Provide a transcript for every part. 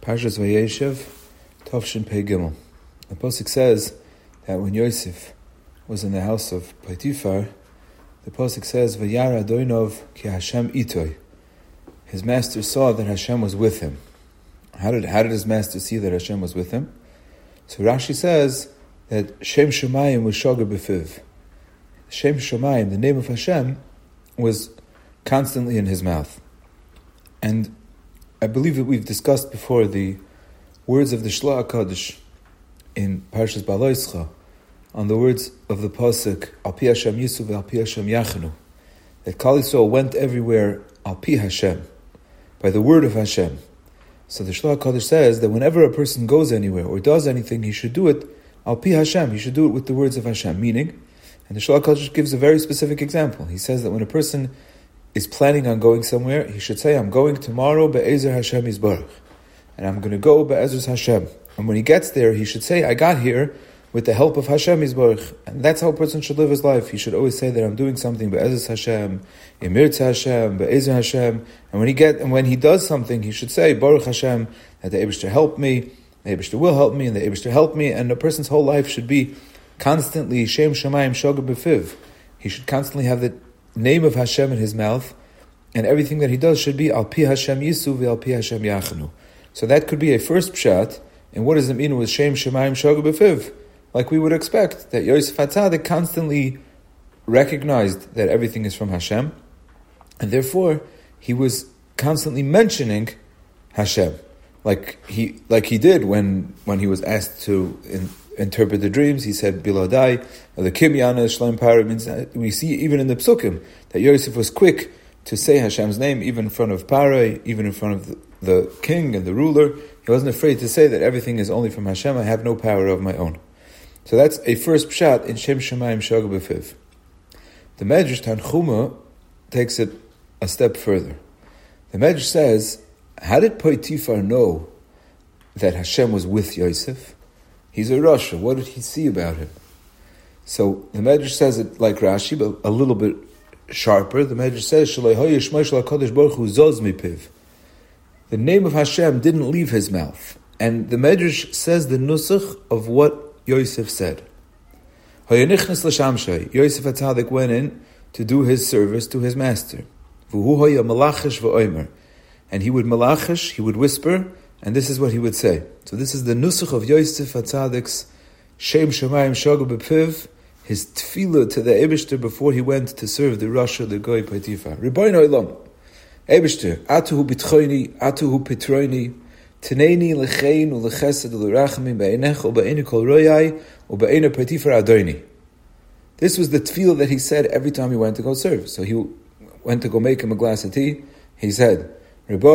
Parshas Vayeshev, Tovshin Pei Gimel. The Pasuk says that when Yosef was in the house of Potiphar, the Pasuk says, Vayara Adoinov ki Hashem itoy. His master saw that Hashem was with him. How did, how did his master see that Hashem was with him? So Rashi says that Shem Shemayim was Shoga Befiv. Shem Shemayim, the name of Hashem, was constantly in his mouth. And I believe that we've discussed before the words of the Shla HaKadosh in Parshas Baloischa on the words of the Pasuk, Al Pi Hashem Yisuf Al Pi Hashem Yachanu, that Kal Yisrael went everywhere Al Pi Hashem, by the word of Hashem. So the Shla HaKadosh says that whenever a person goes anywhere or does anything, he should do it Al Pi Hashem, he should do it with the words of Hashem, meaning, and the Shla HaKadosh gives a very specific example. He says that when a person is planning on going somewhere, he should say, I'm going tomorrow Be'ezer Hashem Yisbarach. And I'm going to go Be'ezer Hashem. And when he gets there, he should say, I got here with the help of Hashem Yisbarach. And that's how a person should live his life. He should always say that I'm doing something Be'ezer Hashem, Emir Hashem, Be'ezer Hashem. And when he get, and when he does something, he should say, Baruch Hashem, that the Abishter helped me, the Abishter will help me, and the Abishter helped me. And a person's whole life should be constantly Shem Shemayim Shogah Befiv. He should constantly have the name of Hashem in his mouth, and everything that he does should be Al Pi Hashem Yisu Al Pi Hashem Yachanu. So that could be a first pshat. And what does it mean with Shem Shemayim Shogah Befiv? Like we would expect that Yosef Hatzadik constantly recognized that everything is from Hashem, and therefore he was constantly mentioning Hashem, like he like he did when when he was asked to in, interpret the dreams. He said Biladai, the Kibyana Shlaim Para means we see even in the Psukim that Yosef was quick to say Hashem's name even in front of Para, even in front of the, the king and the ruler. He wasn't afraid to say that everything is only from Hashem. I have no power of my own. So that's a first pshat in Shem Shemayim Shogah Befiv. The Medrash Tanchuma takes it a step further. The Medrash says, how did Potiphar know that Hashem was with Yosef? He's a Rasha. What did he see about him? So the Medrash says it like Rashi, but a little bit sharper. The Medrash says, The name of Hashem didn't leave his mouth. And the Medrash says the nusach of what Yosef said. Yosef Atzadik went in to do his service to his master. And he would malachish, he would whisper, and this is what he would say. So this is the nusach of Yosef Hatzadik's Shem Shemayim Shogah Bepiv, his tefillah to the Ebishter before he went to serve the Rasha, the Goy Potiphar. Ribono Olam, Ebishter, atuhu bitchoini, atuhu pitroini, teneni lechein ulechesed ulerachamim be'enech u'be'enu kol royai u'be'enu Potiphar adoni. This was the tefillah that he said every time he went to go serve. So he went to go make him a glass of tea. He said, He said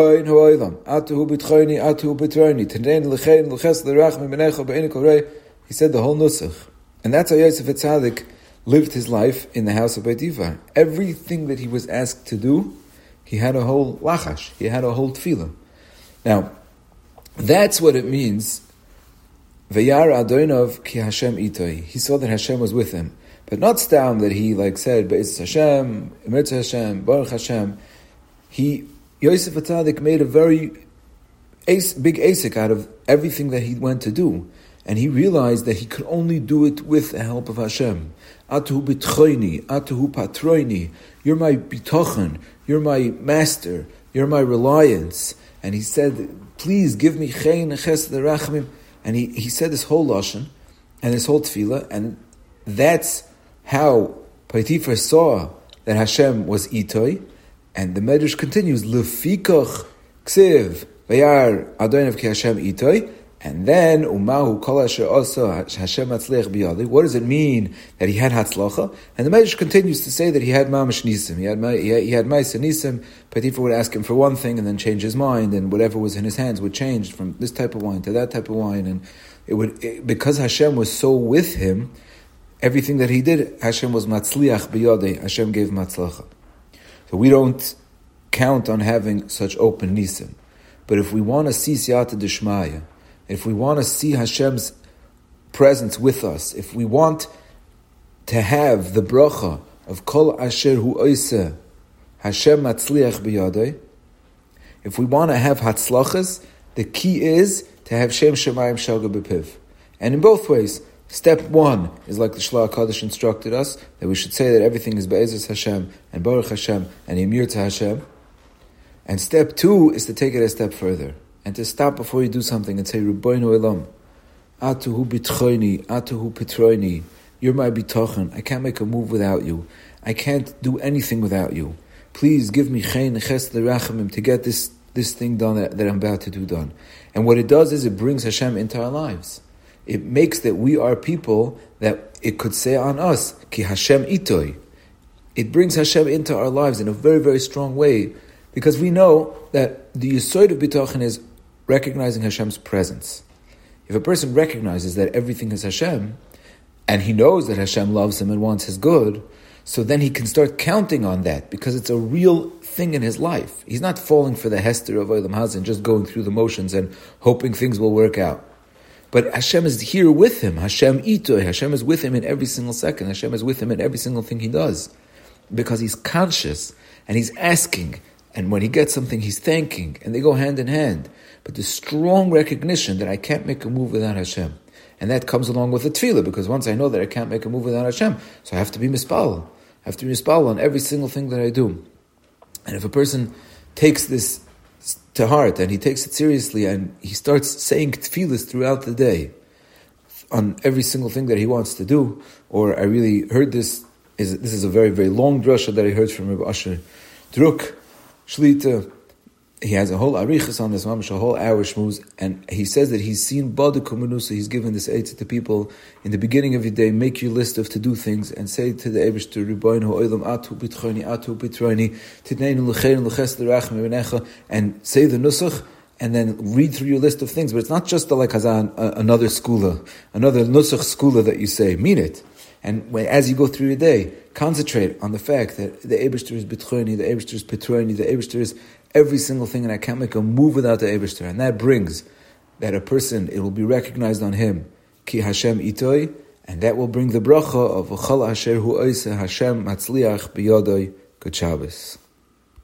the whole nusach. And that's how Yosef Etzadik lived his life in the house of Beit Potiphar. Everything that he was asked to do, he had a whole lachash, he had a whole tefillah. Now, that's what it means. Vayar Adonov ki Hashem itoi. He saw that Hashem was with him. But not stam that he like said, Be'ez Hashem, Emetz Hashem, Baruch Hashem. He Yosef Atzadik made a very big asik out of everything that he went to do. And he realized that he could only do it with the help of Hashem. Atuhu bitchoini, atuhu patroini. You're my bitochen. You're my master. You're my reliance. And he said, please give me chein chesed rachmim. And he, he said this whole lashon and this whole tefillah, and that's how Potiphar saw that Hashem was itoi, and the Medrash continues, Lefikach ksiv vayar Adonav ki Hashem itoi, and then umahu kol also Hashem atzliach biyadi. What does it mean that he had hatzlacha? And the Medrash continues to say that he had mamash nisim. He had he had ma'isa nisim. Potiphar would ask him for one thing and then change his mind, and whatever was in his hands would change from this type of wine to that type of wine, and it would it, because Hashem was so with him. Everything that he did, Hashem was matzliach biyadi. Hashem gave matzlacha. So we don't count on having such open nisim. But if we want to see siyata dishmaya, if we want to see Hashem's presence with us, if we want to have the bracha of kol asher hu Hashem matzliach biyadei, if we want to have hatzlachas, The key is to have Shem Shemayim Shalga Bepiv. And in both ways, step one is like the Shla HaKadosh instructed us, that we should say that everything is Be'ezus Hashem, and Baruch Hashem, and Emir to Hashem. And step two is to take it a step further, and to stop before you do something and say, Rabbeinu Elam, Atuhu bitchoini, atuhu petroini, you're my bitochen, I can't make a move without you. I can't do anything without you. Please give me chen ches rachamim to get this, this thing done that, that I'm about to do done. And what it does is it brings Hashem into our lives. It makes that we are people that it could say on us, ki Hashem itoi. It brings Hashem into our lives in a very, very strong way because we know that the yisoid of bitachon is recognizing Hashem's presence. If a person recognizes that everything is Hashem, and he knows that Hashem loves him and wants his good, so then he can start counting on that because it's a real thing in his life. He's not falling for the Hester of Olam Hazan, just going through the motions and hoping things will work out. But Hashem is here with him. Hashem ito. Hashem is with him in every single second. Hashem is with him in every single thing he does. Because he's conscious and he's asking. And when he gets something, he's thanking. And they go hand in hand. But the strong recognition that I can't make a move without Hashem. And that comes along with the tefillah, because once I know that I can't make a move without Hashem, so I have to be mispal. I have to be mispal on every single thing that I do. And if a person takes this to heart and he takes it seriously and he starts saying tefillahs throughout the day on every single thing that he wants to do, or I really heard this, is this is a very, very long drasha that I heard from Rabbi Asher Druk, Shlita, he has a whole arichas on this mamish, a whole hour shmuz, and he says that he's seen badu kumanusa. He's given this aid to the people in the beginning of your day. Make your list of to do things and say to the Eibush to Rebbeinu Oilam Atu Bitroni Atu Bitroni Titneinu Lechein Leches Lerachem and say the nusach and then read through your list of things. But it's not just the, like Hazan, another skula, another nusach skula that you say. Mean it. And when, as you go through your day, concentrate on the fact that the Eberster is Bitroni, the Eberster is Petroni, the Eberster is every single thing, and I can't make a move without the Eberster. And that brings that a person, it will be recognized on him, Ki Hashem Itoi, and that will bring the bracha of Chal Asher Hu Hashem Matzliach Biyodoi Good Shabbos.